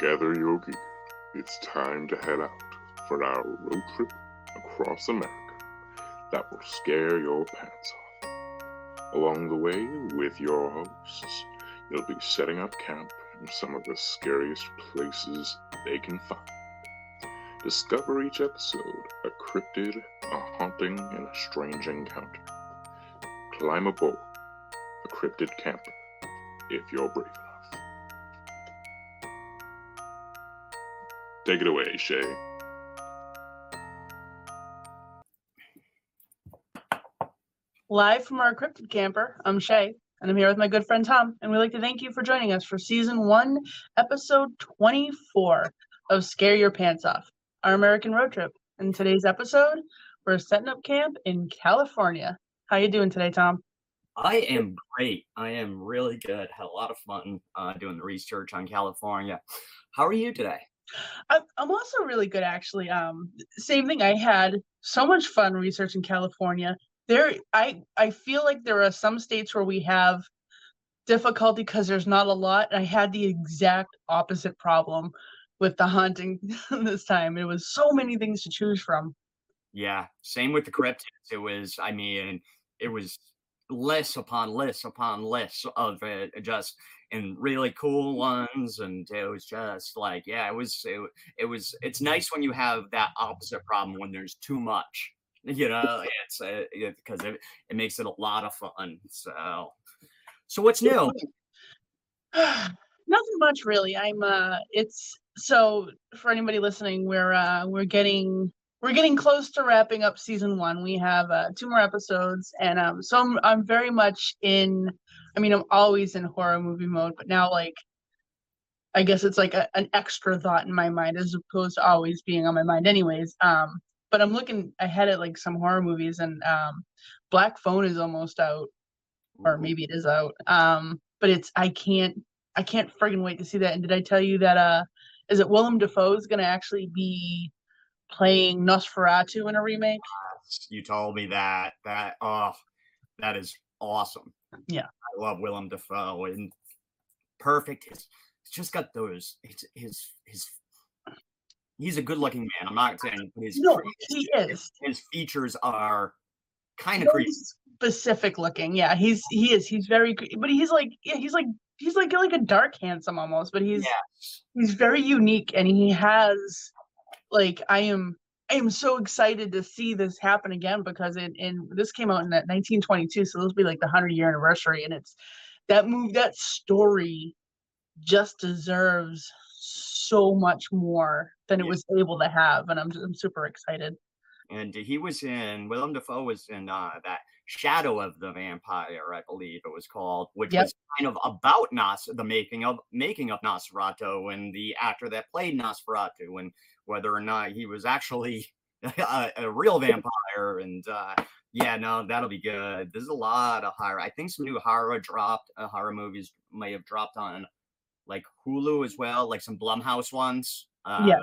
Gather your gear. It's time to head out for our road trip across America that will scare your pants off. Along the way, with your hosts, you'll be setting up camp in some of the scariest places they can find. Discover each episode a cryptid, a haunting, and a strange encounter. Climb aboard a cryptid camper if you're brave enough. Take it away, Shay. Live from our cryptid camper, I'm Shay, and I'm here with my good friend Tom, and we'd like to thank you for joining us for season one, episode 24 of Scare Your Pants Off, our American road trip. In today's episode, we're setting up camp in California. How you doing today, Tom? I am great. I am really good. Had a lot of fun uh, doing the research on California. How are you today? I'm I'm also really good actually. Um, same thing. I had so much fun researching California. There, I I feel like there are some states where we have difficulty because there's not a lot. I had the exact opposite problem with the hunting this time. It was so many things to choose from. Yeah, same with the cryptids. It was, I mean, it was lists upon lists upon lists of it just and really cool ones and it was just like yeah it was it, it was it's nice when you have that opposite problem when there's too much you know it's uh, because it, it makes it a lot of fun so so what's new Nothing much really. I'm uh it's so for anybody listening, we're uh we're getting we're getting close to wrapping up season one. We have uh two more episodes and um so I'm I'm very much in I mean I'm always in horror movie mode, but now like I guess it's like a, an extra thought in my mind as opposed to always being on my mind anyways. Um but I'm looking ahead at like some horror movies and um Black Phone is almost out or maybe it is out. Um but it's I can't I can't friggin' wait to see that. And did I tell you that uh is it Willem Dafoe is gonna actually be playing Nosferatu in a remake? you told me that that oh that is awesome Yeah. i love willem dafoe and perfect his he's just got those his his, his he's a good looking man i'm not saying but his No, he is. his features are kind of creepy specific looking. Yeah, he's he is. He's very but he's like yeah, he's like he's like like a dark handsome almost, but he's he's very unique and he has like I am I am so excited to see this happen again because it in this came out in that 1922, so this will be like the hundred year anniversary, and it's that move that story just deserves so much more than it was able to have, and I'm I'm super excited. and he was in willem dafoe was in uh that shadow of the vampire i believe it was called which Yep. was kind of about Nos, the making of making of nosferatu and the actor that played nosferatu and whether or not he was actually a, a real vampire and uh yeah no that'll be good there's a lot of horror i think some new horror dropped uh, horror movies may have dropped on like hulu as well like some blumhouse ones uh, Yeah.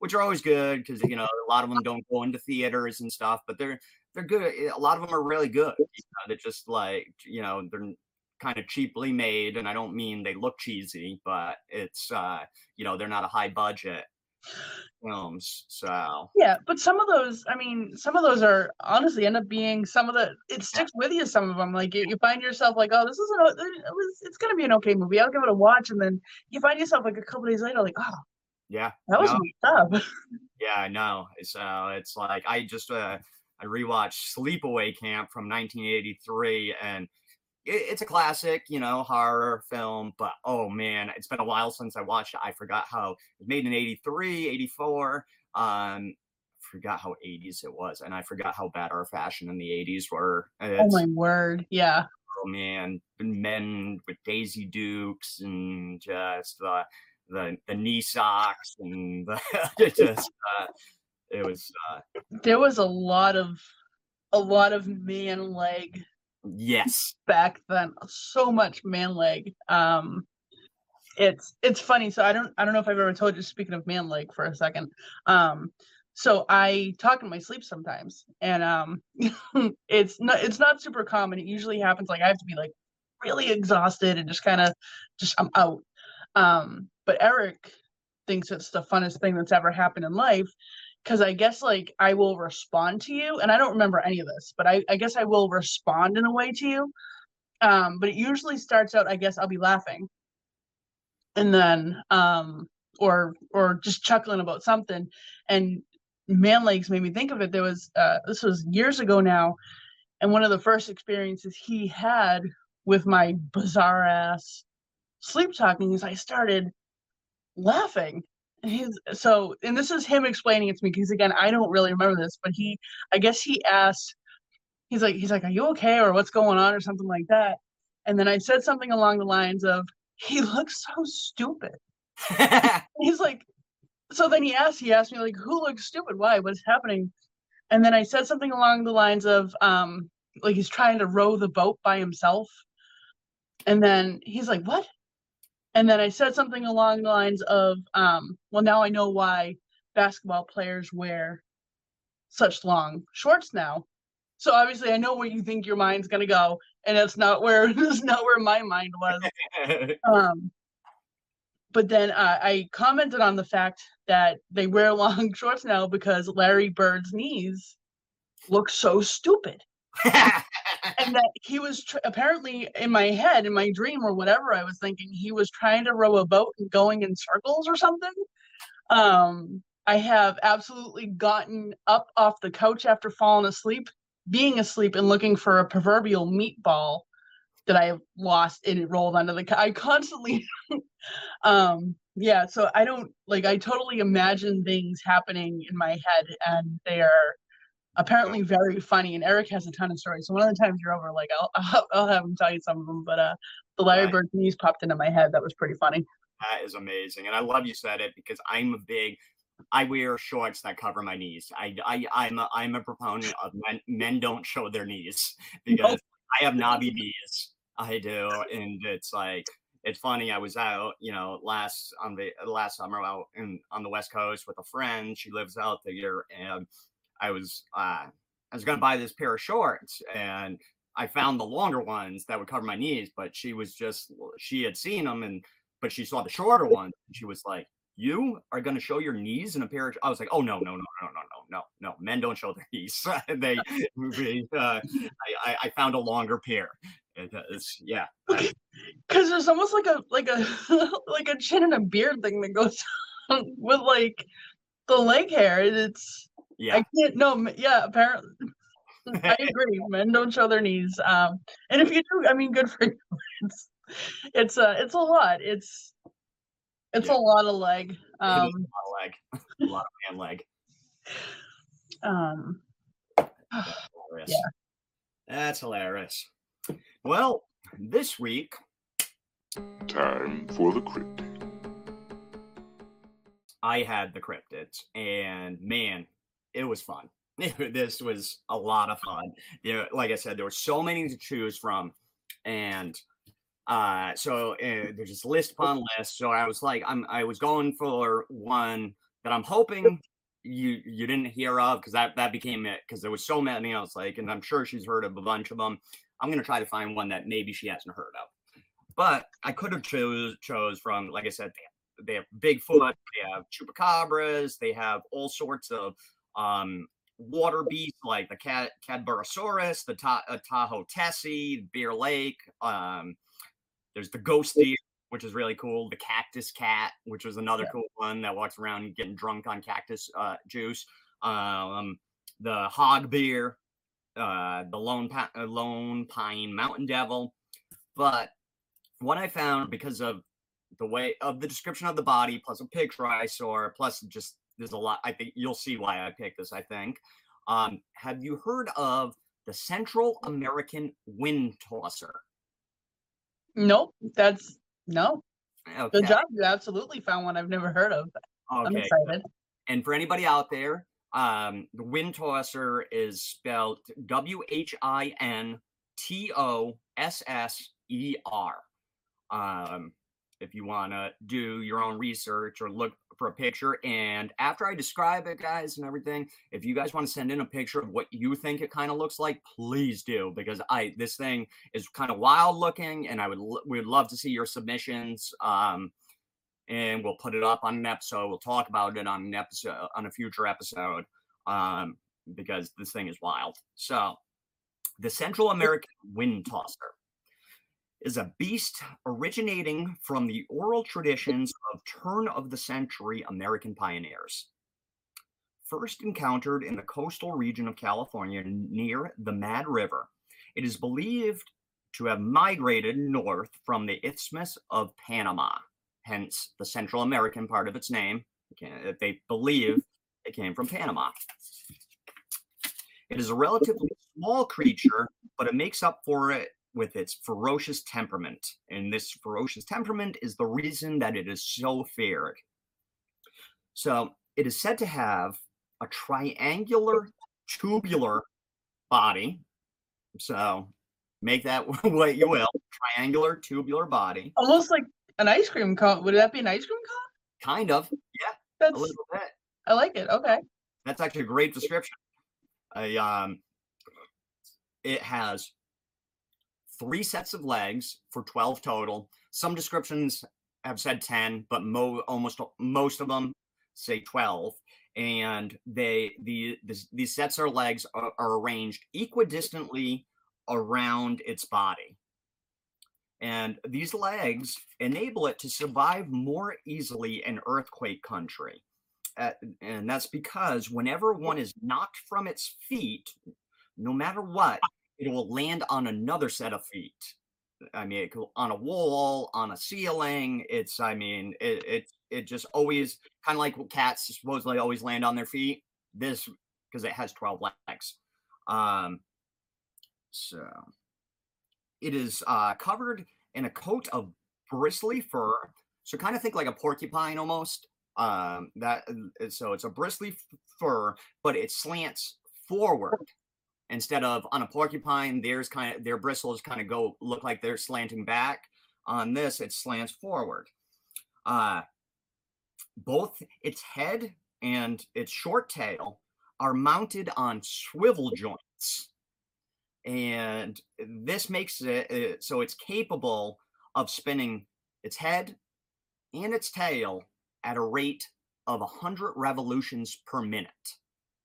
which are always good because you know a lot of them don't go into theaters and stuff, but they're they're good. eh, A lot of them are really good. You know, they're just like you know they're kind of cheaply made, and I don't mean they look cheesy, but it's uh you know they're not a high budget films. So Yeah, but some of those, I mean, some of those are honestly end up being some of the. It sticks with you. Some of them, like you, you find yourself like, oh, this is an, it was, it's gonna be an okay movie. I'll give it a watch, and then you find yourself like a couple days later, like, oh, yeah, that was no, messed up. yeah, I know. So it's like I just uh I rewatched Sleepaway Camp from 1983 and it, it's a classic, you know, horror film, but oh man, it's been a while since I watched it. I forgot how it was made in 83, 84. Um forgot how 80s it was and I forgot how bad our fashion in the 80s were. oh my word, yeah. oh man, men with Daisy Dukes and just the the the knee socks and the, just uh, it was uh, There was a lot of, a lot of man leg yes back then. So much man leg. Um, it's it's funny. So I don't I don't know if I've ever told you. Speaking of man leg, for a second, um, so I talk in my sleep sometimes, and um, it's not it's not super common. It usually happens like I have to be like really exhausted and just kind of just I'm out. Um, but Eric thinks it's the funnest thing that's ever happened in life because I guess like I will respond to you, and I don't remember any of this, but I, I guess I will respond in a way to you. Um, but it usually starts out, I guess I'll be laughing, and then um, or or just chuckling about something, and man legs made me think of it. There was uh, this was years ago now, and one of the first experiences he had with my bizarre ass sleep talking is I started laughing and he's so and this is him explaining it to me because again i don't really remember this but he i guess he asked he's like he's like are you okay? Or what's going on? or something like that. And then i said something along the lines of he looks so stupid. He's like so then he asked he asked me like who looks stupid? Why? What's happening? And then i said something along the lines of um like he's trying to row the boat by himself. And then he's like what and then I said something along the lines of, um, well, now I know why basketball players wear such long shorts now. So obviously I know where you think your mind's gonna go, and that's not where that's not where my mind was. um, but then uh, I commented on the fact that they wear long shorts now because Larry Bird's knees look so stupid. And that he was tr- apparently in my head, in my dream or whatever, I was thinking he was trying to row a boat and going in circles or something. Um, I have absolutely gotten up off the couch after falling asleep, being asleep, and looking for a proverbial meatball that I lost and it rolled under the. I constantly, um, yeah. So I don't like. I totally imagine things happening in my head, and they are apparently very funny. And Eric has a ton of stories. So one of the times you're over, like I'll I'll, I'll have him tell you some of them. But uh, the Larry right. Bird news popped into my head. That was pretty funny. That is amazing, and I love you said it because I'm a big. I wear shorts that cover my knees. I, I I'm a, I'm a proponent of men. Men don't show their knees because nope. I have knobby knees. I do, and it's like it's funny. I was out, you know, last on the last summer out in on the west coast with a friend. She lives out there, and I was uh, I was gonna buy this pair of shorts and I found the longer ones that would cover my knees, but she was just she had seen them and but she saw the shorter ones and she was like, "You are going to show your knees in a pair of?" I was like, "Oh no, no, no, no, no, no, no, no! Men don't show their knees. they, uh, I, I found a longer pair. It's, yeah, because there's almost like a like a like a chin and a beard thing that goes with like the leg hair. It's yeah. I can't. No. Yeah. Apparently, I agree. Men don't show their knees. Um, and if you do, I mean, good for you. It's it's a it's a lot. It's it's yeah. a lot of leg. Um, a lot of leg. a lot of man leg. Um. yeah. That's hilarious. Well, this week. Time for the cryptid. I had the cryptids, and man, it was fun. this was a lot of fun. You know, like I said, there were so many to choose from, and uh, so uh, there's just list upon list. So I was like, I'm I was going for one that I'm hoping you you didn't hear of because that that became it because there was so many. I was like, and I'm sure she's heard of a bunch of them. I'm gonna try to find one that maybe she hasn't heard of. But I could have chose chose from, like I said, they have, they have Bigfoot, they have chupacabras, they have all sorts of um, water beasts like the Cat Cadborosaurus, the Ta- uh, Tahoe Tessie, Bear Lake. Um, there's the ghost deer, which is really cool. The cactus cat, which was another yeah. cool one that walks around getting drunk on cactus uh, juice. Um, the hog bear, uh, the lone pa- uh, lone pine mountain devil. But what I found because of the way of the description of the body, plus a picture I saw, plus just there's a lot. I think you'll see why I picked this. I think. Um, have you heard of the Central American Whintosser? Nope. That's no. Okay. Good job. You absolutely found one I've never heard of. Okay. I'm excited. And for anybody out there, um, the Whintosser is spelled W H I N T O S S E R. Um, if you want to do your own research or look for a picture. And after I describe it, guys, and everything, if you guys want to send in a picture of what you think it kind of looks like, please do because I this thing is kind of wild looking, and I would we would love to see your submissions. Um, and we'll put it up on an episode. We'll talk about it on an episode on a future episode um, because this thing is wild. So, the Central American Whintosser is a beast originating from the oral traditions of turn of the century American pioneers. First encountered in the coastal region of California near the Mad River, it is believed to have migrated north from the Isthmus of Panama, hence the Central American part of its name. They believe it came from Panama. It is a relatively small creature, but it makes up for it with its ferocious temperament. And this ferocious temperament is the reason that it is so feared. So it is said to have a triangular tubular body. So make that what you will. Triangular tubular body. Almost like an ice cream cone. Would that be an ice cream cone? Kind of. Yeah. That's a little bit. I like it. Okay. That's actually a great description. I um it has three sets of legs for 12 total. Some descriptions have said 10, but mo- almost most of them say 12. And they the, the these sets of legs are, are arranged equidistantly around its body. And these legs enable it to survive more easily in earthquake country. Uh, and that's because whenever one is knocked from its feet, no matter what, it will land on another set of feet. I mean, on a wall, on a ceiling. It's, I mean, it it, it just always kind of like cats supposedly always land on their feet. This because it has twelve legs. Um, so it is uh, covered in a coat of bristly fur. So kind of think like a porcupine almost. Um, that so it's a bristly fur, but it slants forward instead of on a porcupine there's kind of their bristles kind of go look like they're slanting back. On this it slants forward. Uh both its head and its short tail are mounted on swivel joints. And this makes it uh, so it's capable of spinning its head and its tail at a rate of 100 revolutions per minute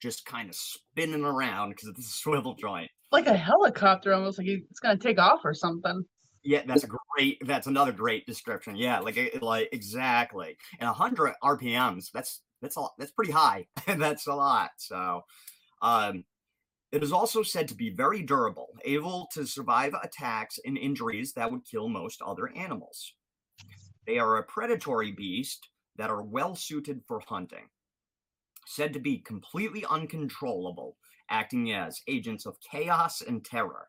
just kind of spinning around because it's a swivel joint. Like a helicopter, almost like it's gonna take off or something. Yeah, that's a great. That's another great description. Yeah, like like exactly. And 100 RPMs. That's that's a that's pretty high. that's a lot. So, um, it is also said to be very durable, able to survive attacks and injuries that would kill most other animals. They are a predatory beast that are well suited for hunting said to be completely uncontrollable, acting as agents of chaos and terror.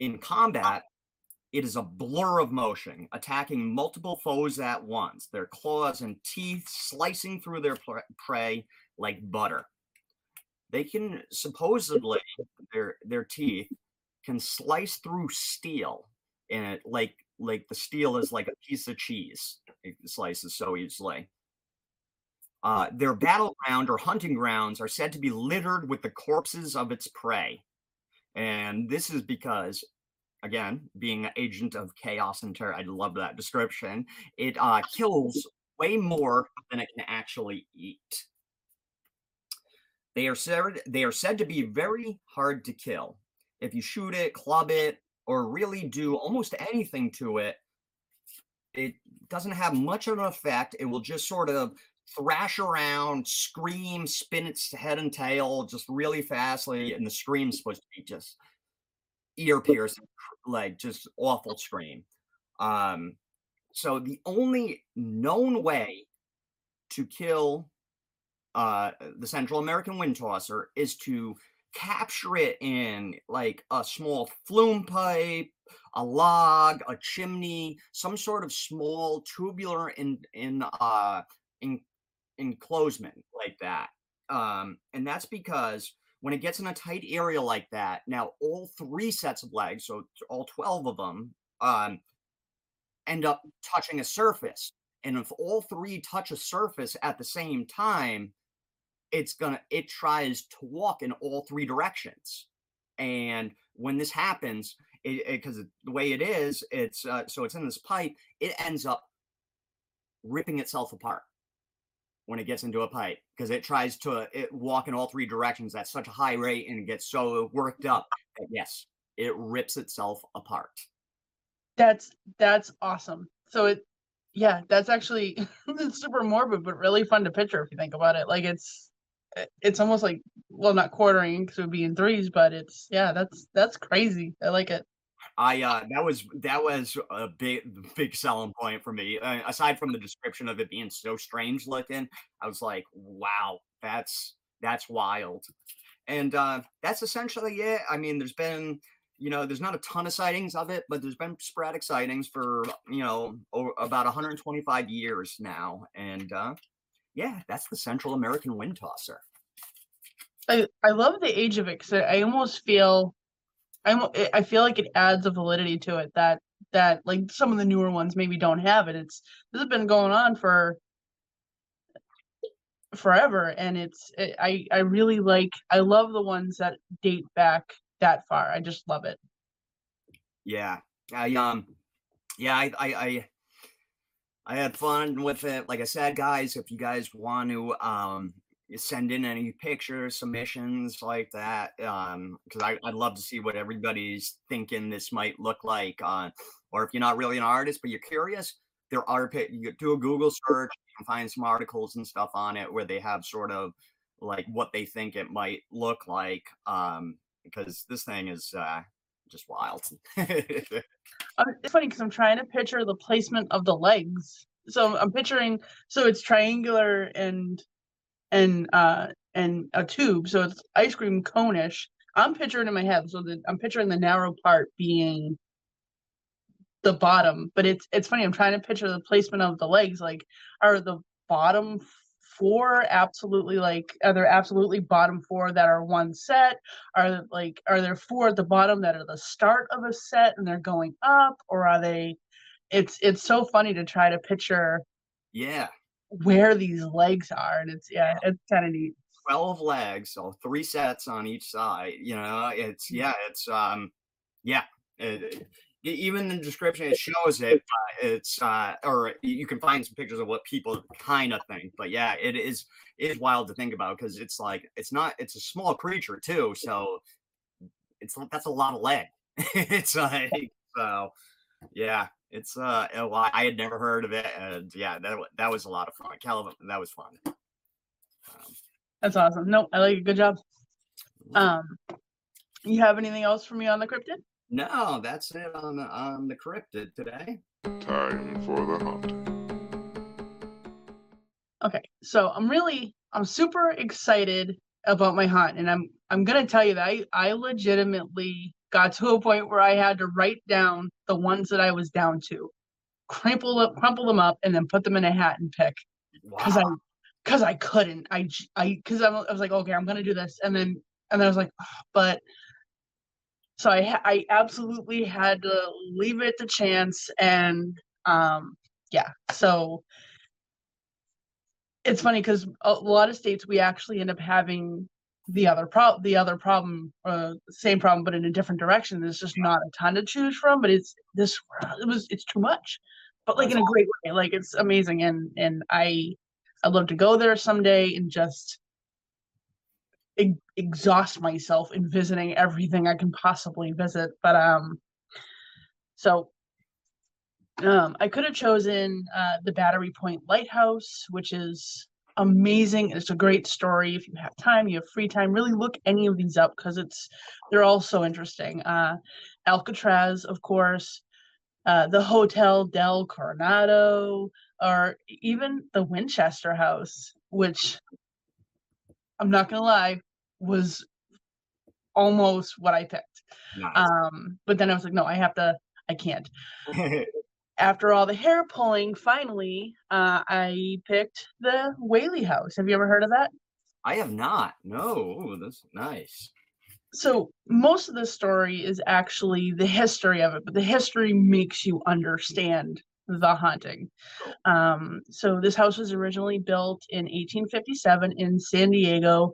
In uh combat, it is a blur of motion, attacking multiple foes at once, their claws and teeth slicing through their prey like butter. They can supposedly their their teeth can slice through steel and it like like the steel is like a piece of cheese. It slices so easily. Uh, their battleground or hunting grounds are said to be littered with the corpses of its prey. And this is because, again, being an agent of chaos and terror, I love that description, it uh, kills way more than it can actually eat. They are said they are said to be very hard to kill. If you shoot it, club it, or really do almost anything to it, it doesn't have much of an effect. It will just sort of thrash around, scream, spin its head and tail just really fastly, and the scream's supposed to be just ear piercing, like just awful scream. Um, so the only known way to kill uh, the Central American Whintosser is to capture it in like a small flume pipe, a log, a chimney, some sort of small tubular in in uh in enclosement like that. Um, and that's because when it gets in a tight area like that, now all three sets of legs, so all 12 of them, um, end up touching a surface. And if all three touch a surface at the same time, it's gonna it tries to walk in all three directions. And when this happens, because the way it is, it's uh, so it's in this pipe, it ends up ripping itself apart when it gets into a pipe because it tries to it walk in all three directions at such a high rate and gets so worked up that yes, it rips itself apart. That's that's awesome. So it yeah, that's actually it's super morbid but really fun to picture if you think about it. Like it's eh, it's almost like well not quartering because it would be in threes, but it's yeah, that's that's crazy. I like it. I uh that was that was a big big selling point for me. Uh, aside from the description of it being so strange looking, I was like, wow, that's that's wild. And uh that's essentially it. I mean, there's been you know, there's not a ton of sightings of it, but there's been sporadic sightings for, you know, over, about 125 years now. And uh, yeah, that's the Central American Whintosser. I, I love the age of it because I almost feel I'm I feel like it adds a validity to it that that like some of the newer ones maybe don't have it. It's this has been going on for forever and it's it, I I really like I love the ones that date back that far. I just love it. Yeah. I um yeah, I I I, I had fun with it. Like I said, guys, if you guys want to um send in any pictures, submissions like that, um, because I I'd love to see what everybody's thinking this might look like. Uh, or if you're not really an artist but you're curious, there are you do a Google search, and find some articles and stuff on it where they have sort of like what they think it might look like. Um, because this thing is uh, just wild. Uh, it's funny because I'm trying to picture the placement of the legs. So I'm picturing so it's triangular and and uh and a tube, so it's ice cream conish. I'm picturing in my head, so the, I'm picturing the narrow part being the bottom, but it's it's funny. I'm trying to picture the placement of the legs. Like, are the bottom four absolutely like are there absolutely bottom four that are one set are like are there four at the bottom that are the start of a set and they're going up or are they it's it's so funny to try to picture yeah where these legs are and it's yeah it's kind of neat. 12 legs so three sets on each side you know it's mm. yeah it's um yeah it, even the description it shows it uh, it's uh or you can find some pictures of what people kind of think but yeah it is it is wild to think about because it's like it's not it's a small creature too so it's that's a lot of leg. It's like so yeah it's uh a lot. i had never heard of it and yeah that, that was a lot of fun Calvin, that was fun um, that's awesome no i like it good job um you have anything else for me on the cryptid no, that's it on the on the cryptid today. Time for the hunt. Okay, so I'm really I'm super excited about my hunt, and I'm I'm gonna tell you that I I legitimately got to a point where I had to write down the ones that I was down to, crumple up, crumple them up, and then put them in a hat and pick because wow. I because I couldn't I I because I was like okay I'm gonna do this and then and then I was like oh, but so I I absolutely had to leave it to chance and um yeah so it's funny because a lot of states we actually end up having the other pro the other problem uh same problem but in a different direction there's just not a ton to choose from but it's this it was it's too much but like in a great way like it's amazing and and i i'd love to go there someday and just exhaust myself in visiting everything I can possibly visit. But um, so um, I could have chosen uh, the Battery Point Lighthouse, which is amazing. It's a great story. If you have time, you have free time, really look any of these up because it's they're all so interesting. Uh, Alcatraz, of course, uh, the Hotel del Coronado, or even the Winchester House, which I'm not gonna lie, was almost what I picked. Nice. Um, but then I was like, no, I have to, I can't. After all the hair pulling, finally, uh, I picked the Whaley House. Have you ever heard of that? I have not. No, Ooh, that's nice. So most of the story is actually the history of it, but the history makes you understand the haunting. Um, so this house was originally built in 1857 in San Diego,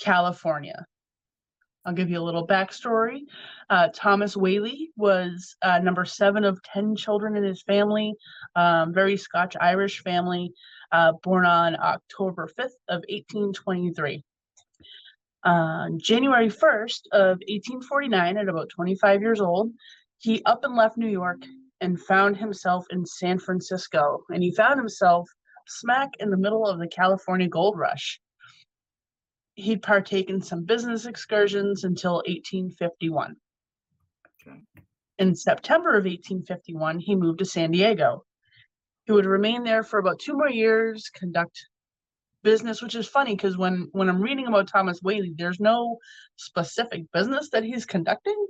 California. I'll give you a little backstory. Uh, Thomas Whaley was uh, number seven of 10 children in his family, um, very Scotch Irish family, uh, born on October 5th of 1823. On January 1st of 1849, at about 25 years old, he up and left New York and found himself in San Francisco. And he found himself smack in the middle of the California gold rush. He'd partake in some business excursions until 1851. Okay. In September of 1851, he moved to San Diego. He would remain there for about two more years, conduct business, which is funny because when when I'm reading about Thomas Whaley, there's no specific business that he's conducting.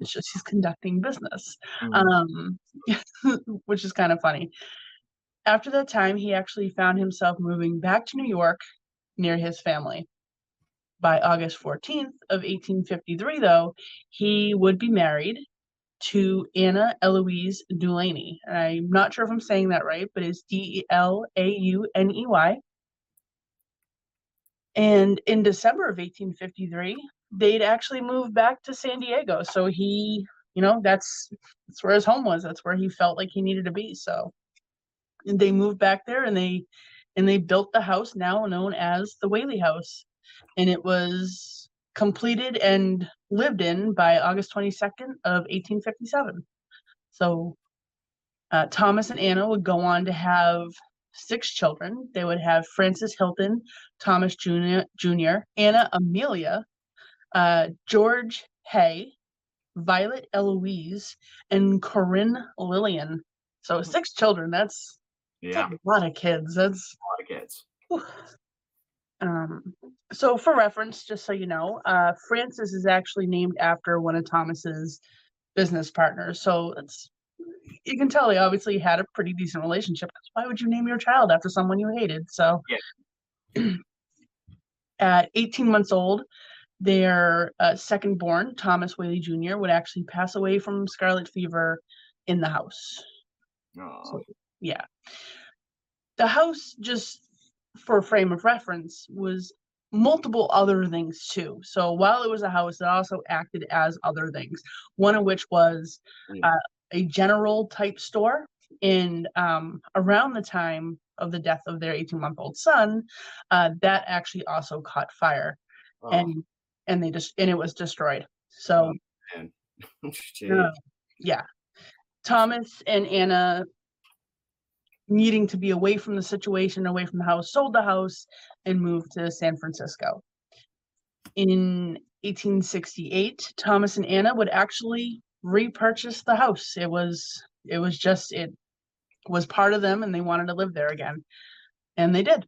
It's just he's conducting business, Mm, um, which is kind of funny. After that time, he actually found himself moving back to New York near his family. By August 14th of 1853, though, he would be married to Anna Eloise Delauney. I'm not sure if I'm saying that right, but it's D E L A U N E Y. And in December of 1853, they'd actually moved back to San Diego. So he, you know, that's that's where his home was. That's where he felt like he needed to be. So and they moved back there and they and they built the house now known as the Whaley House. And it was completed and lived in by August 22nd of 1857. So uh, Thomas and Anna would go on to have six children. They would have Francis Hilton, Thomas Jr., Jr. Anna Amelia, uh, George Hay, Violet Eloise, and Corinne Lillian. So six children. That's, that's yeah, a lot of kids. That's a lot of kids. Um, so for reference, just so you know, uh, Francis is actually named after one of Thomas's business partners. So it's you can tell they obviously had a pretty decent relationship. why would you name your child after someone you hated? So at 18 months old, their uh, second born, Thomas Whaley Jr., would actually pass away from scarlet fever in the house Oh, yeah the house just for frame of reference was multiple other things too. So while it was a house it also acted as other things. One of which was Mm. uh, a general type store and um, around the time of the death of their 18 month old son uh, that actually also caught fire. Oh, and and they just and it was destroyed. So man. uh, yeah. Thomas and anna needing to be away from the situation away from the house sold the house and moved to san francisco. In 1868 thomas and anna would actually repurchase the house. It was it was just it was part of them and they wanted to live there again. And they did.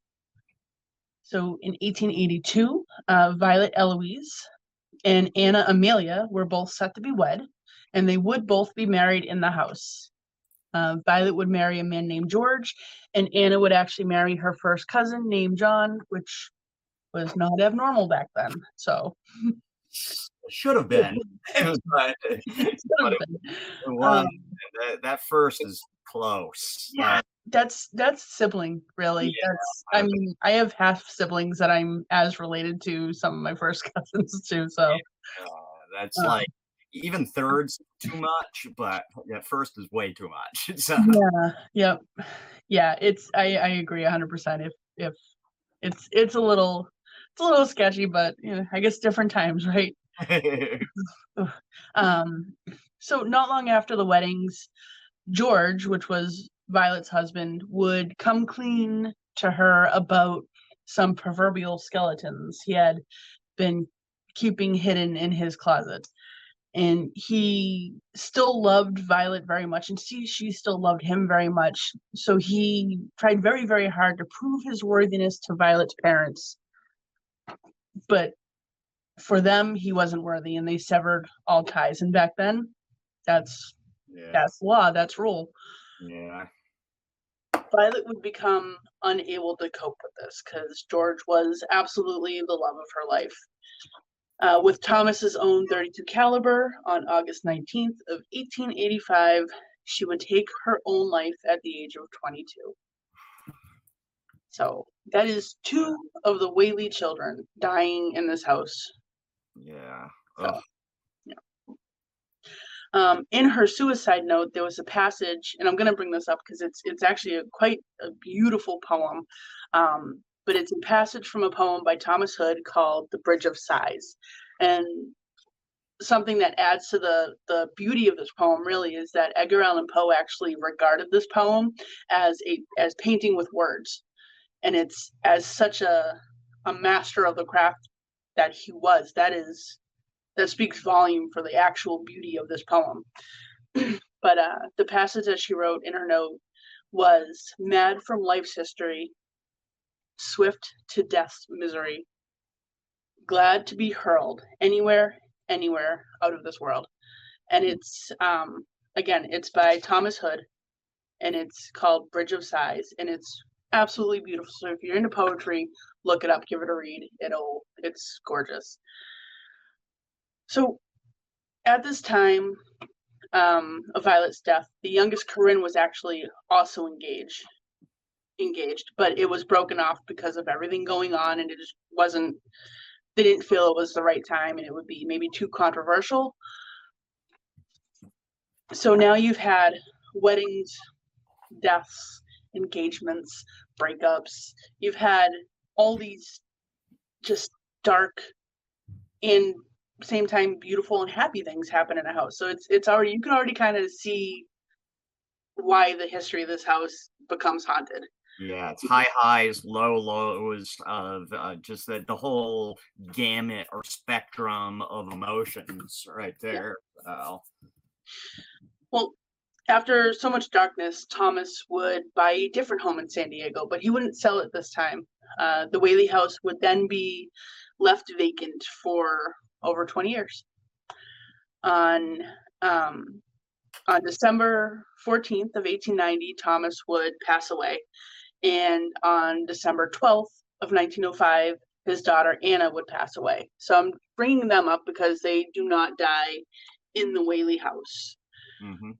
So in 1882 uh, violet eloise and anna amelia were both set to be wed and they would both be married in the house uh, violet would marry a man named george and anna would actually marry her first cousin named john which was not abnormal back then so Should have been, but it But it- was. Um, that, that first is close. yeah that's that's sibling really Yeah, that's i mean i have half siblings that i'm as related to some of my first cousins too so Uh, that's Uh. like even thirds too much, but that first is way too much. So. Yeah yep. Yeah it's i i agree 100 percent if if it's it's a little it's a little sketchy but you know i guess different times right? Um so not long after the weddings george which was violet's husband would come clean to her about some proverbial skeletons he had been keeping hidden in his closet and he still loved violet very much and she, she still loved him very much. So he tried very very hard to prove his worthiness to violet's parents but for them he wasn't worthy and they severed all ties. And back then that's yeah, that's law that's rule. Yeah, violet would become unable to cope with this because george was absolutely the love of her life uh, with thomas's own 32 caliber on august 19th of 1885 she would take her own life at the age of 22 so that is two of the whaley children dying in this house yeah. Ugh. Um, in her suicide note, there was a passage, and I'm going to bring this up because it's it's actually a quite a beautiful poem. Um, but it's a passage from a poem by Thomas Hood called "The Bridge of Sighs," and something that adds to the the beauty of this poem really is that Edgar Allan Poe actually regarded this poem as a as painting with words, and it's as such a a master of the craft that he was. That is that speaks volume for the actual beauty of this poem. but uh, the passage that she wrote in her note was mad from life's history, swift to death's misery, glad to be hurled anywhere, anywhere out of this world. And it's um, again, it's by Thomas Hood, and it's called Bridge of Sighs, and it's absolutely beautiful. So if you're into poetry, look it up, give it a read. It'll it's gorgeous. So at this time um, of Violet's death, the youngest Corinne was actually also engaged, engaged, but it was broken off because of everything going on, and it just wasn't. They didn't feel it was the right time, and it would be maybe too controversial. So now you've had weddings, deaths, engagements, breakups. You've had all these just dark and same time beautiful and happy things happen in a house. So it's it's already you can already kind of see why the history of this house becomes haunted. Yeah, it's high highs, low lows of uh, just the, the whole gamut or spectrum of emotions right there. So. Well, after so much darkness, Thomas would buy a different home in San Diego, but he wouldn't sell it this time. Uh, the Whaley house would then be left vacant for over 20 years. On um, on December 14th of 1890, Thomas would pass away, and on December 12th of 1905, his daughter Anna would pass away. So I'm bringing them up because they do not die in the Whaley house. Mm-hmm.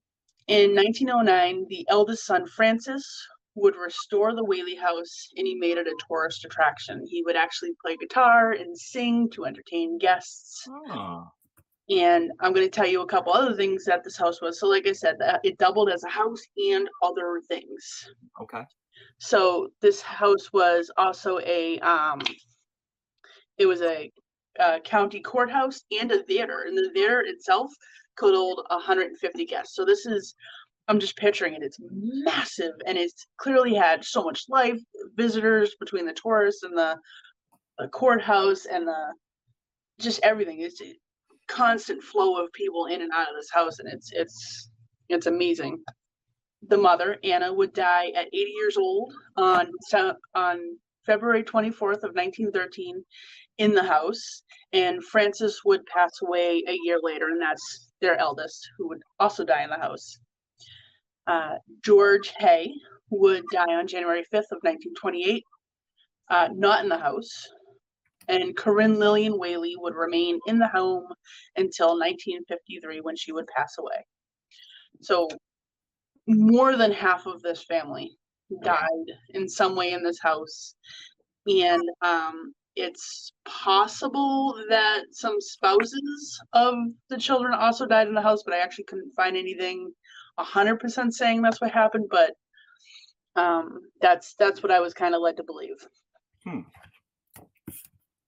In 1909, the eldest son Francis would restore the Whaley House and he made it a tourist attraction. He would actually play guitar and sing to entertain guests. Oh. And I'm going to tell you a couple other things that this house was. So, like I said, it doubled as a house and other things. Okay. So this house was also a um, it was a, county courthouse and a theater, and the theater itself could hold 150 guests. So this is I'm just picturing it. It's massive and it's clearly had so much life, visitors between the tourists and the, the courthouse and the just everything. It's a constant flow of people in and out of this house and it's it's it's amazing. The mother, Anna, would die at 80 years old on on February 24th of 1913 in the house and Francis would pass away a year later and that's their eldest who would also die in the house. Uh, George Hay would die on January 5th of 1928, uh, not in the house. And Corinne Lillian Whaley would remain in the home until 1953 when she would pass away. So more than half of this family died in some way in this house. And um, it's possible that some spouses of the children also died in the house, but I actually couldn't find anything hundred percent saying that's what happened, but um, that's that's what I was kind of led to believe. Hmm.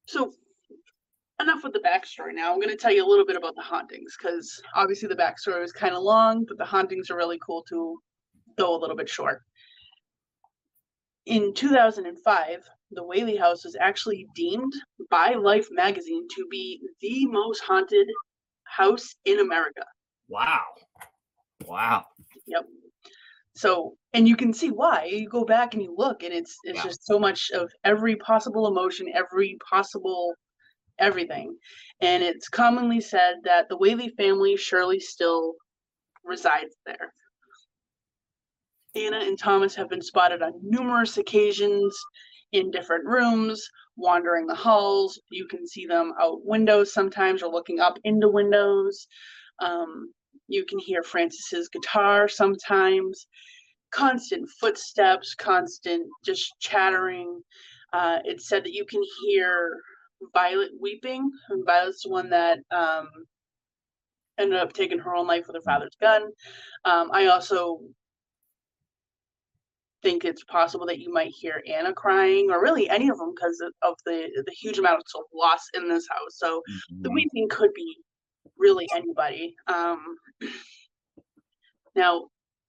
So enough with the backstory now. I'm going to tell you a little bit about the hauntings because obviously the backstory was kind of long, but the hauntings are really cool to go a little bit short. In 2005, the Whaley House was actually deemed by Life magazine to be the most haunted house in America. Wow. Wow. Yep. So, and you can see why. You go back and you look, and it's it's yeah. just so much of every possible emotion, every possible everything. And it's commonly said that the Whaley family surely still resides there. Anna and Thomas have been spotted on numerous occasions in different rooms, wandering the halls. You can see them out windows sometimes or looking up into windows. Um, you can hear Francis's guitar sometimes, constant footsteps, constant just chattering. Uh, it's said that you can hear Violet weeping. And Violet's the one that um ended up taking her own life with her father's gun. Um, I also think it's possible that you might hear Anna crying, or really any of them, because of the the huge amount of loss in this house. So the Mhm. weeping could be really anybody. Um, now,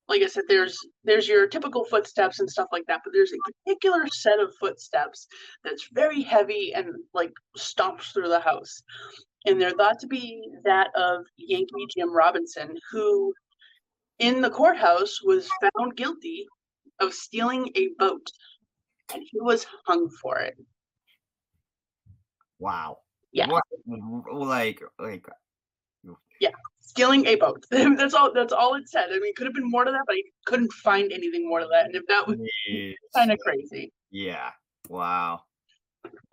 like I said, there's there's your typical footsteps and stuff like that, but there's a particular set of footsteps that's very heavy and like stomps through the house, and they're thought to be that of Yankee Jim Robinson, who in the courthouse was found guilty of stealing a boat, and he was hung for it. Wow. Yeah. What, like, like, stealing a boat. that's all. That's all it said. I mean, it could have been more to that, but I couldn't find anything more to that. And if that was kind of crazy, yeah. Wow.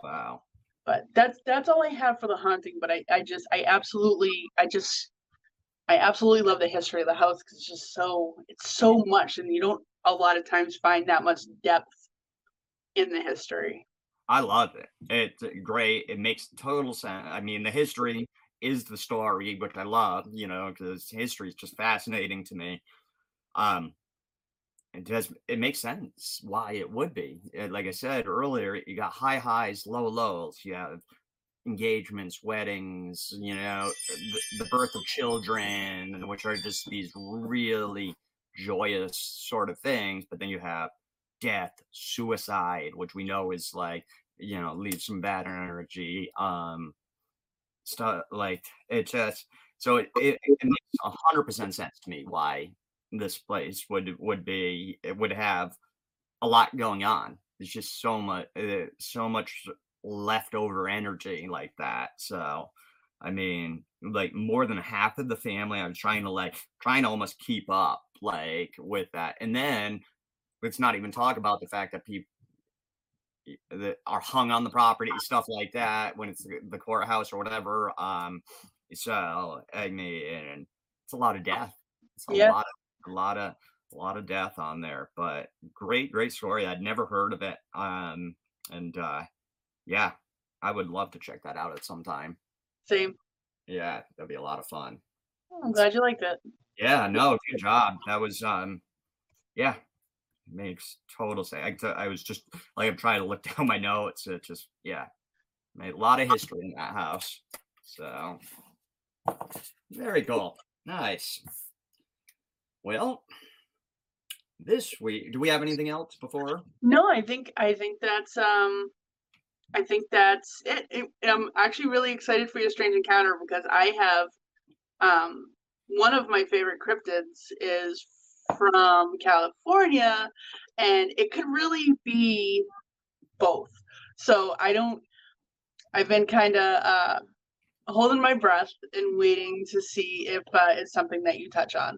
Wow. but that's that's all I have for the haunting. But I, I just, I absolutely, I just, I absolutely love the history of the house because it's just so, it's so much, and you don't a lot of times find that much depth in the history. I love it. It's uh, great. It makes total sense. I mean, the history is the story, which I love, you know, because history is just fascinating to me. Um, it does. It makes sense why it would be. Uh, Like I said earlier, you got high highs, low lows. You have engagements, weddings, you know, the, the birth of children, which are just these really joyous sort of things. But then you have death, suicide, which we know is like, you know, leaves some bad energy. Um, stuff like it just so it, it, it makes a hundred percent sense to me why this place would would be it would have a lot going on. There's just so much uh, so much leftover energy like that. So I mean, like more than half of the family, I'm trying to like trying to almost keep up like with that. And then let's not even talk about the fact that people that are hung on the property, stuff like that, when it's the courthouse or whatever. Um, so I mean, it's a lot of death. It's a Yeah. lot of a lot of a lot of death on there. But great, great story. I'd never heard of it. Um, and uh, yeah, I would love to check that out at some time. Same. Yeah, that'd be a lot of fun. I'm glad you liked it. Yeah, no, good job. That was um yeah, makes total sense. I, was just like I'm trying to look down my notes. It just yeah, made a lot of history in that house. So very cool. Nice. Well, this week, do we have anything else before? No, I think I think that's um I think that's it. it. I'm actually really excited for your strange encounter because I have um one of my favorite cryptids is from California and it could really be both. So I don't I've been kind of uh holding my breath and waiting to see if uh, it's something that you touch on.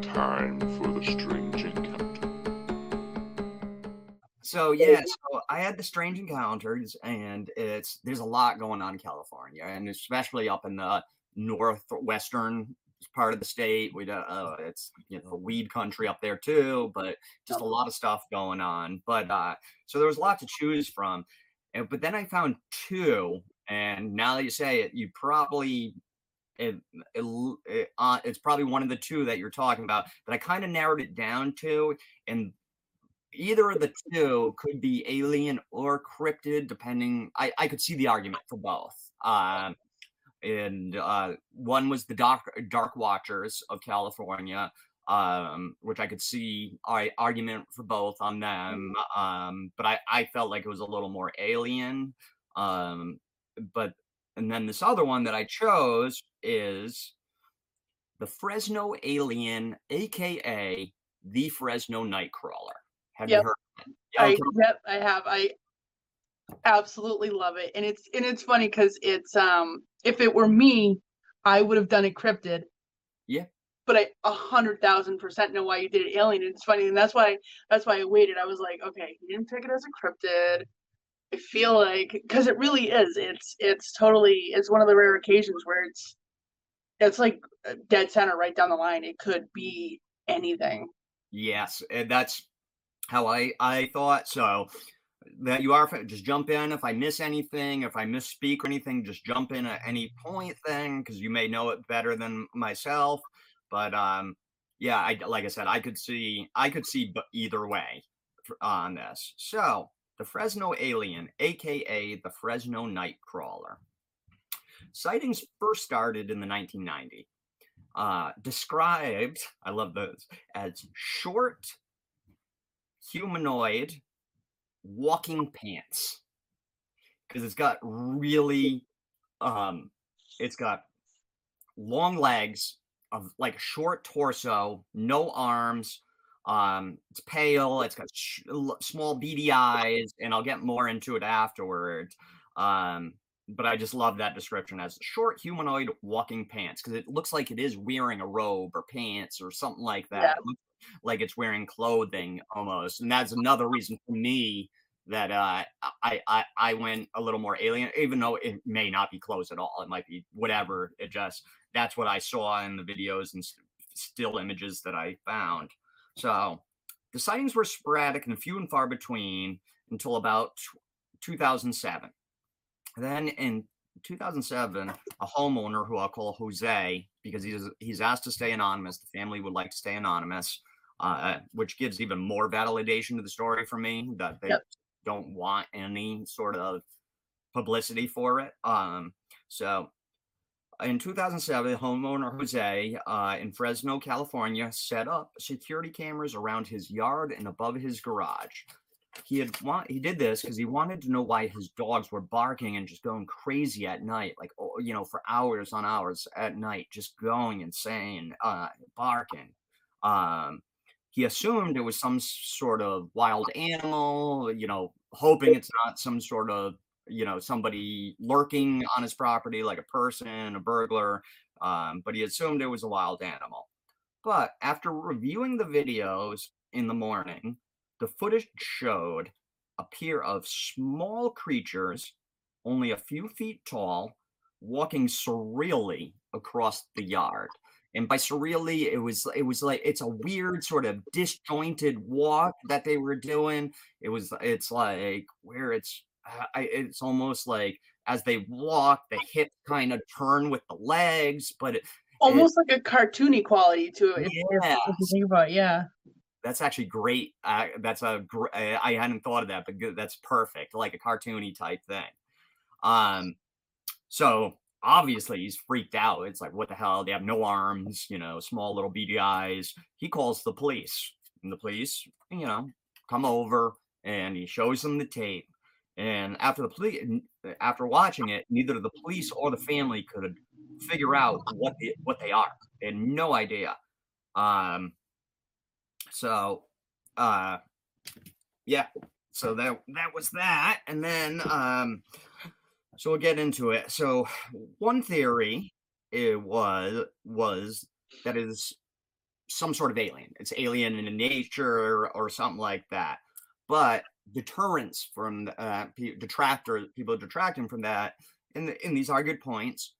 Time for the strange encounter. So yeah, so I had the strange encounters, and it's there's a lot going on in California, and especially up in the northwestern part of the state. We uh, uh, it's you know weed country up there too, but just a lot of stuff going on. But uh, so there was a lot to choose from, and but then I found two, and now that you say it, you probably. It, it, it, uh, it's probably one of the two that you're talking about, but I kind of narrowed it down to, and either of the two could be alien or cryptid depending i, I could see the argument for both um, and uh, one was the dark dark watchers of california um, which i could see I, argument for both on them um, but I, I felt like it was a little more alien um, but and then this other one that i chose is the fresno alien aka the fresno nightcrawler have Yep. you heard? of it? Yeah, I okay. yep, I have. I absolutely love it. And it's and it's funny because it's um if it were me, I would have done it cryptid. Yeah. But I a hundred thousand percent know why you did it alien. And it's funny, and that's why that's why I waited. I was like, okay, you didn't pick it as a cryptid. I feel like because it really is. It's it's totally it's one of the rare occasions where it's it's like dead center right down the line. It could be anything. Yes, and that's how I I thought. So that you are just jump in if I miss anything, if I misspeak or anything, just jump in at any point thing because you may know it better than myself. But um, yeah, I like I said, I could see I could see either way on this. So the Fresno alien, aka the Fresno Nightcrawler. Sightings first started in the 1990s. Uh, described, I love those, as short, humanoid, walking pants. Because it's got really, um, it's got long legs, of like a short torso, no arms. Um, it's pale. It's got sh- small beady eyes, and I'll get more into it afterwards. Um, but I just love that description as short humanoid walking pants because it looks like it is wearing a robe or pants or something like that. Yeah. Like it's wearing clothing almost, and that's another reason for me that uh, I, I I went a little more alien, even though it may not be clothes at all. It might be whatever. It just that's what I saw in the videos and still images that I found. So the sightings were sporadic and few and far between until about 2007. Then in 2007, a homeowner who I'll call Jose because he's he's asked to stay anonymous. The family would like to stay anonymous, uh, which gives even more validation to the story for me that they yep. don't want any sort of publicity for it. Um, so in 2007, homeowner Jose uh, in Fresno, California, set up security cameras around his yard and above his garage. He had want he did this because he wanted to know why his dogs were barking and just going crazy at night, like oh, you know, for hours on hours at night, just going insane, uh, barking. Um, he assumed it was some sort of wild animal, you know, hoping it's not some sort of you know somebody lurking on his property like a person a burglar um, but he assumed it was a wild animal. But after reviewing the videos in the morning the footage showed a pair of small creatures only a few feet tall walking surreally across the yard and by surreally it was it was like it's a weird sort of disjointed walk that they were doing it was it's like where it's I, it's almost like as they walk, the hips kind of turn with the legs, but it, almost it, like a cartoony quality to it. Yeah, think about, yeah. That's actually great. Uh, that's a great. I hadn't thought of that, but good, that's perfect, like a cartoony type thing. Um, so obviously he's freaked out. It's like, what the hell? They have no arms, you know, small little beady eyes. He calls the police, and the police, you know, come over and he shows them the tape and after the police, after watching it, neither the police or the family could figure out what the, what they are. Had no idea. Um, so, uh, yeah. So that that was that, and then um, so we'll get into it. So one theory it was was that is some sort of alien. It's alien in nature or something like that. But deterrence from uh, detractor people detracting from that and the, and these are good points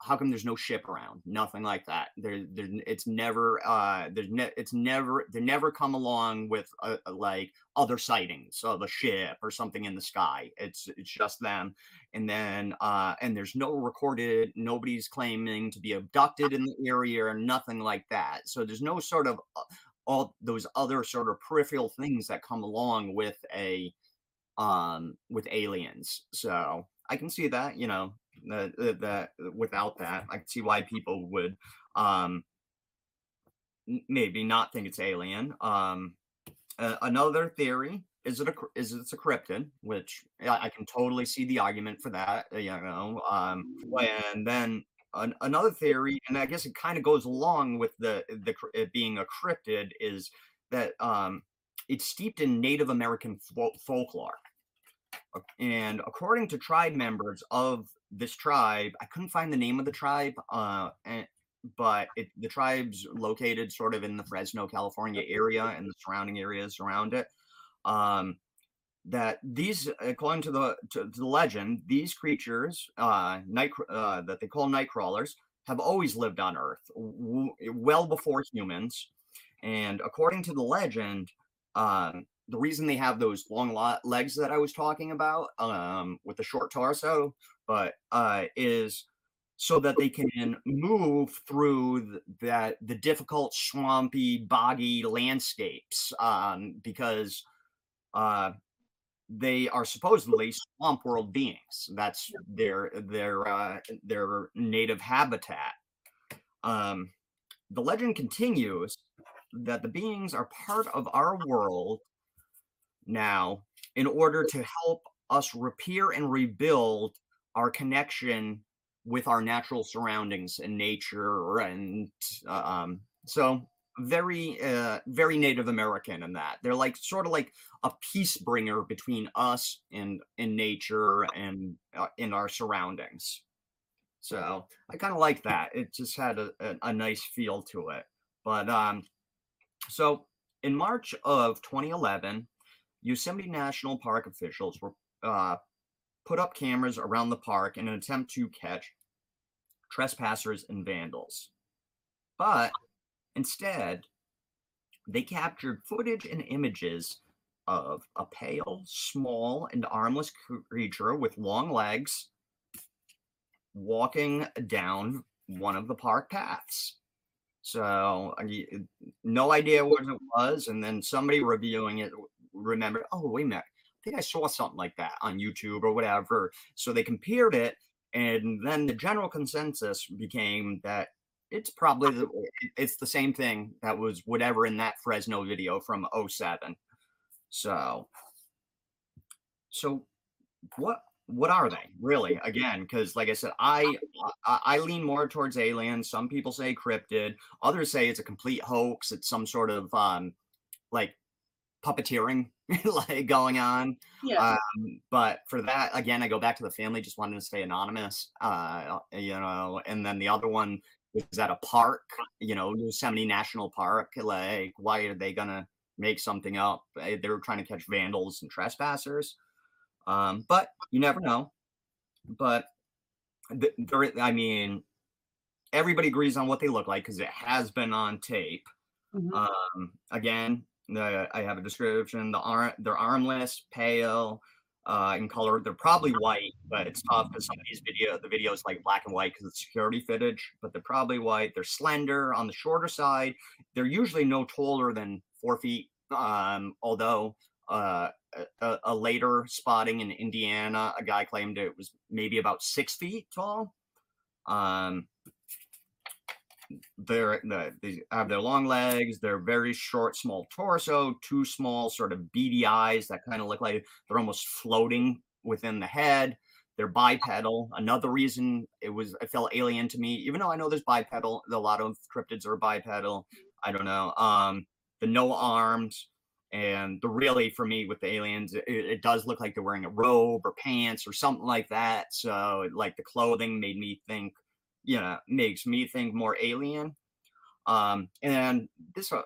how come there's no ship around? Nothing like that. There, there it's never uh there's ne- it's never they never come along with a, a, like other sightings of a ship or something in the sky. It's it's just them. And then uh and there's no recorded nobody's claiming to be abducted in the area or nothing like that. So there's no sort of uh, all those other sort of peripheral things that come along with a um with aliens. So i can see that you know that that without that i can see why people would um maybe not think it's alien um uh, another theory is it a is it's a cryptid which I, I, can totally see the argument for that you know um and then an, another theory, and I guess it kind of goes along with the the it being a cryptid, is that um, it's steeped in Native American fo- folklore. And according to tribe members of this tribe, I couldn't find the name of the tribe, uh, and, but it, the tribe's located sort of in the Fresno, California area and the surrounding areas around it. Um, that these, according to the to, to the legend, these creatures, uh, night uh, that they call night crawlers, have always lived on Earth, w- well before humans. And according to the legend, um, the reason they have those long lo- legs that I was talking about um, with the short torso, but uh, is so that they can move through th- that the difficult, swampy, boggy landscapes um, because uh, they are supposedly swamp world beings. That's their their uh, their native habitat. Um, the legend continues that the beings are part of our world now in order to help us repair and rebuild our connection with our natural surroundings and nature and uh, um, so very uh, very native american in that. They're like sort of like a peace bringer between us and in nature and uh, in our surroundings. So i kind of like that. It just had a, a, a nice feel to it. But um so in march of 2011 yosemite national park officials were uh, put up cameras around the park in an attempt to catch trespassers and vandals but Instead, they captured footage and images of a pale, small, and armless creature with long legs walking down one of the park paths. So, no idea what it was. And then somebody reviewing it remembered, oh, wait a minute. I think I saw something like that on YouTube or whatever. So they compared it. And then the general consensus became that it's probably the, it's the same thing that was whatever in that Fresno video from 07. So so what what are they really again because like i said I, I, I lean more towards aliens some people say cryptid others say it's a complete hoax it's some sort of um like puppeteering like going on Yeah. um but for that again i go back to the family just wanted to stay anonymous uh you know and then the other one is at a park, you know, Yosemite National Park. Like, why are they gonna make something up? Eh, they were trying to catch vandals and trespassers. Um, but you never know. But there, I mean, everybody agrees on what they look like because it has been on tape. Mhm. Um, again, I have a description. The arm, they're armless, pale, uh, in color. They're probably white, but it's tough because some of these video the videos like black and white because it's security footage. But they're probably white. They're slender on the shorter side. They're usually no taller than four feet. Um, although uh, a, a, later spotting in Indiana, a guy claimed it was maybe about six feet tall. Um, they're they have their long legs they're very short small torso two small sort of beady eyes that kind of look like they're almost floating within the head. They're bipedal. Another reason it was it felt alien to me even though i know there's bipedal a lot of cryptids are bipedal i don't know um the no arms and the really for me with the aliens it, it does look like they're wearing a robe or pants or something like that so like the clothing made me think you know makes me think more alien. Um and this is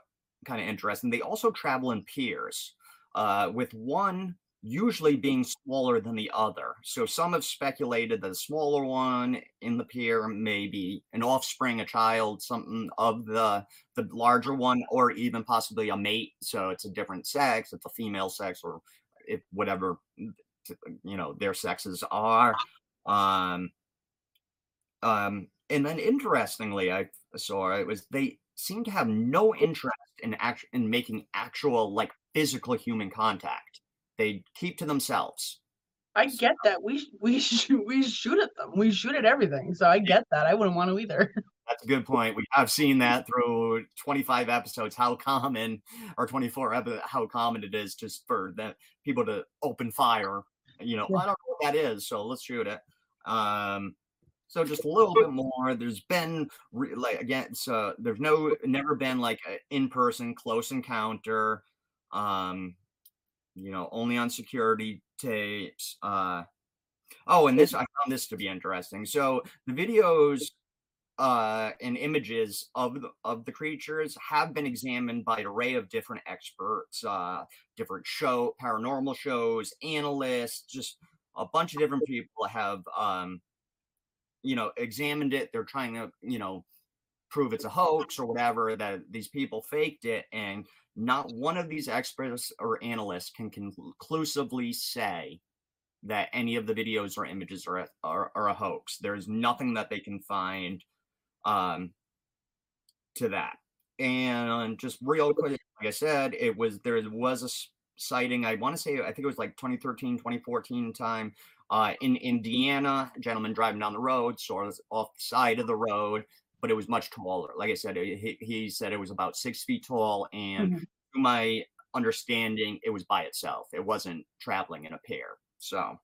kind of interesting they also travel in pairs uh with one usually being smaller than the other. So some have speculated that the smaller one in the pair may be an offspring a child something of the the larger one or even possibly a mate. So it's a different sex it's a female sex or if whatever you know their sexes are. Um um, and then interestingly, I saw it was they seem to have no interest in act in making actual like physical human contact. They keep to themselves. I get that. We we shoot we shoot at them. We shoot at everything. So I get that. I wouldn't want to either. That's a good point. We have seen that through 25 episodes how common or 24 episodes how common it is just for the people to open fire. You know, Yeah. I don't know what that is, so let's shoot it. Um, so just a little bit more. There's been re- like again, so there's no never been like an in-person close encounter. Um, you know, only on security tapes. Uh, oh, and this I found this to be interesting. So the videos uh, and images of the, of the creatures have been examined by an array of different experts, uh, different show paranormal shows, analysts, just a bunch of different people have um, you know examined it. They're trying to you know prove it's a hoax or whatever that these people faked it and not one of these experts or analysts can conclusively say that any of the videos or images are a, are, are a hoax. There's nothing that they can find um, to that. And just real quick, like I said, it was there was a sighting. I want to say I think it was like 2013, 2014 time uh, in Indiana. A gentleman driving down the road, sort of off the side of the road, but it was much taller. Like I said, he, he said it was about six feet tall, and mm-hmm. to my understanding, it was by itself. It wasn't traveling in a pair. So,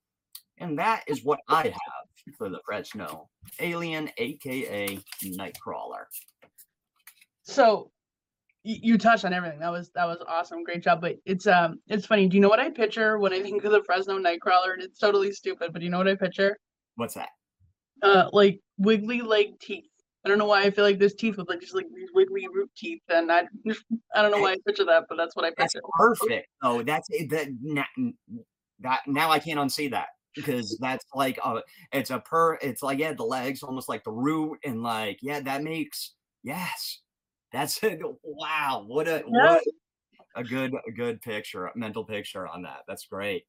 and that is what I have for the Fresno Alien, aka Nightcrawler. So you touched on everything. That was that was awesome. Great job. But it's um it's funny. Do you know what I picture when I think of the Fresno Nightcrawler? And it's totally stupid, but do you know what I picture? What's that? Uh like wiggly leg teeth. I don't know why I feel like there's teeth with like just like these wiggly root teeth, and I I don't know why I picture that, but that's what I picture. That's perfect. Oh, that's that that now I can't unsee that because that's like a it's a per it's like yeah the legs almost like the root and like yeah that makes yes that's it. Wow, what a yeah. what a good a good picture, a mental picture on that. That's great.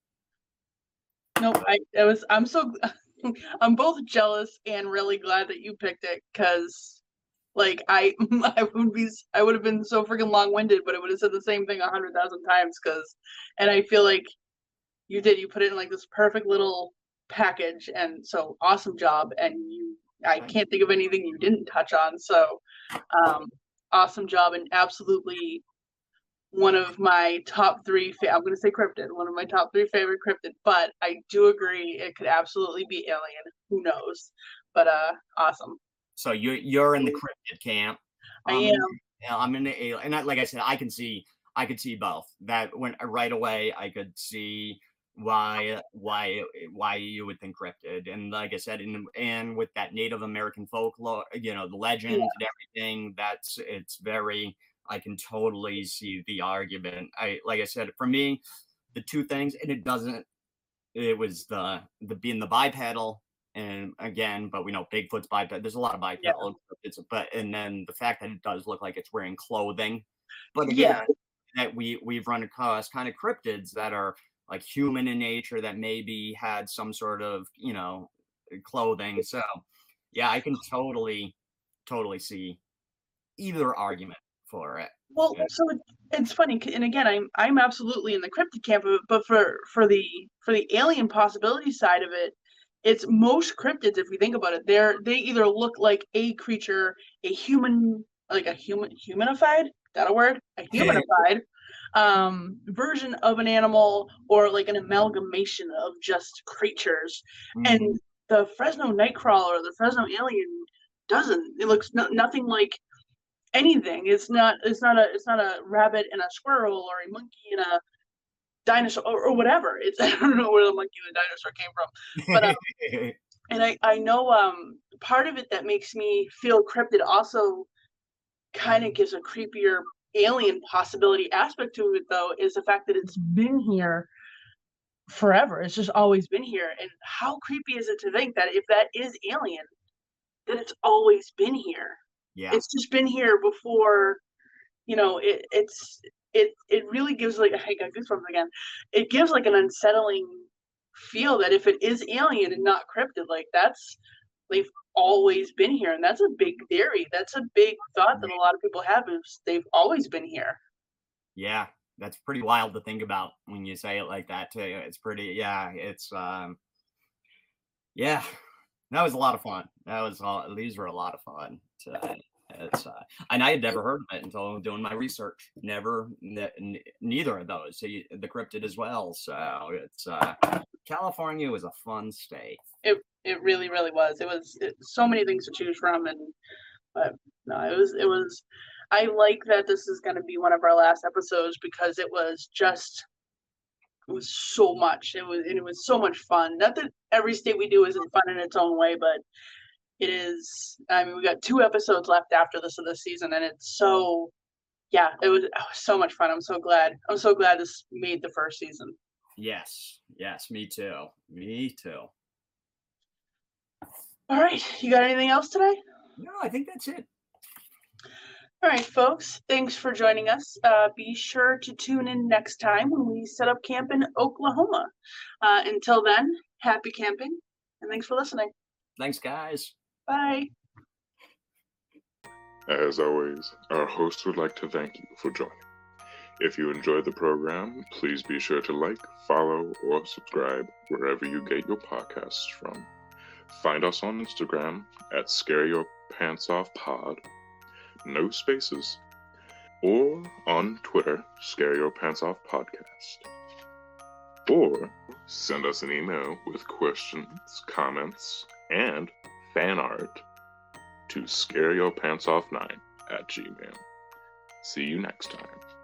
No, I it was I'm so I'm both jealous and really glad that you picked it because like I I would be I would have been so freaking long winded, but it would have said the same thing a hundred thousand times because and I feel like you did you put it in like this perfect little package and so awesome job and you I can't think of anything you didn't touch on so um awesome job and absolutely one of my top three. Fa- I'm going to say cryptid, one of my top three favorite cryptid. But I do agree it could absolutely be alien. Who knows? But uh, awesome. So you're you're in the cryptid camp. I am. Yeah, I'm in the alien, and I, like I said, I can see I could see both. That when right away I could see why uh, why why you would think cryptid and like i said and and with that native american folklore you know the legends yeah. and everything that's it's very i can totally see the argument i like i said for me the two things and it doesn't it was the the being the bipedal and again but we know bigfoot's bipedal there's a lot of bipedal yeah. it's but and then the fact that it does look like it's wearing clothing but again yeah. that we we've run across kind of cryptids that are like human in nature that maybe had some sort of you know clothing. So yeah i can totally totally see either argument for it. Well so it's funny and again i'm i'm absolutely in the cryptid camp of it but for for the for the alien possibility side of it it's most cryptids if we think about it they're they either look like a creature a human like a human humanified that a word? A humanified um, version of an animal or like an amalgamation of just creatures. Mm-hmm. And the Fresno Nightcrawler, the Fresno Alien, doesn't. It looks no, nothing like anything. It's not. It's not a. It's not a rabbit and a squirrel or a monkey and a dinosaur or, or whatever. It's I don't know where the monkey and the dinosaur came from, but um, and I I know um part of it that makes me feel cryptid also kind of gives a creepier alien possibility aspect to it though is the fact that it's been here forever. It's just always been here. And how creepy is it to think that if that is alien that it's always been here? Yeah. It's just been here before you know it, it's it it really gives like i got goosebumps again. It gives like an unsettling feel that if it is alien and not cryptid like that's they've always been here and that's a big theory. That's a big thought that a lot of people have is they've always been here. Yeah that's pretty wild to think about when you say it like that too. It's pretty yeah it's um yeah that was a lot of fun. That was all these were a lot of fun to, it's uh, and I had never heard of it until doing my research. Never, n- neither of those. So you, the cryptid as well. So it's uh, California was a fun state. It it really really was. It was it, so many things to choose from, and but no, it was it was. I like that this is going to be one of our last episodes because it was just it was so much. It was it was so much fun. Not that every state we do isn't fun in its own way, but it is i mean we got two episodes left after this of the season and it's so yeah it was, it was so much fun i'm so glad i'm so glad this made the first season yes yes me too me too all right you got anything else today no i think that's it All right, folks. Thanks for joining us. Uh, be sure to tune in next time when we set up camp in Oklahoma. Uh, until then, happy camping and thanks for listening. Thanks, guys. Bye. As always, our host would like to thank you for joining. If you enjoyed the program, please be sure to like, follow, or subscribe wherever you get your podcasts from. Find us on Instagram at Scare Your Pants Off Pod, no spaces, or on Twitter, Scare Your Pants Off Podcast. Or send us an email with questions, comments, and fan art to scare your pants off nine at gmail. See you next time.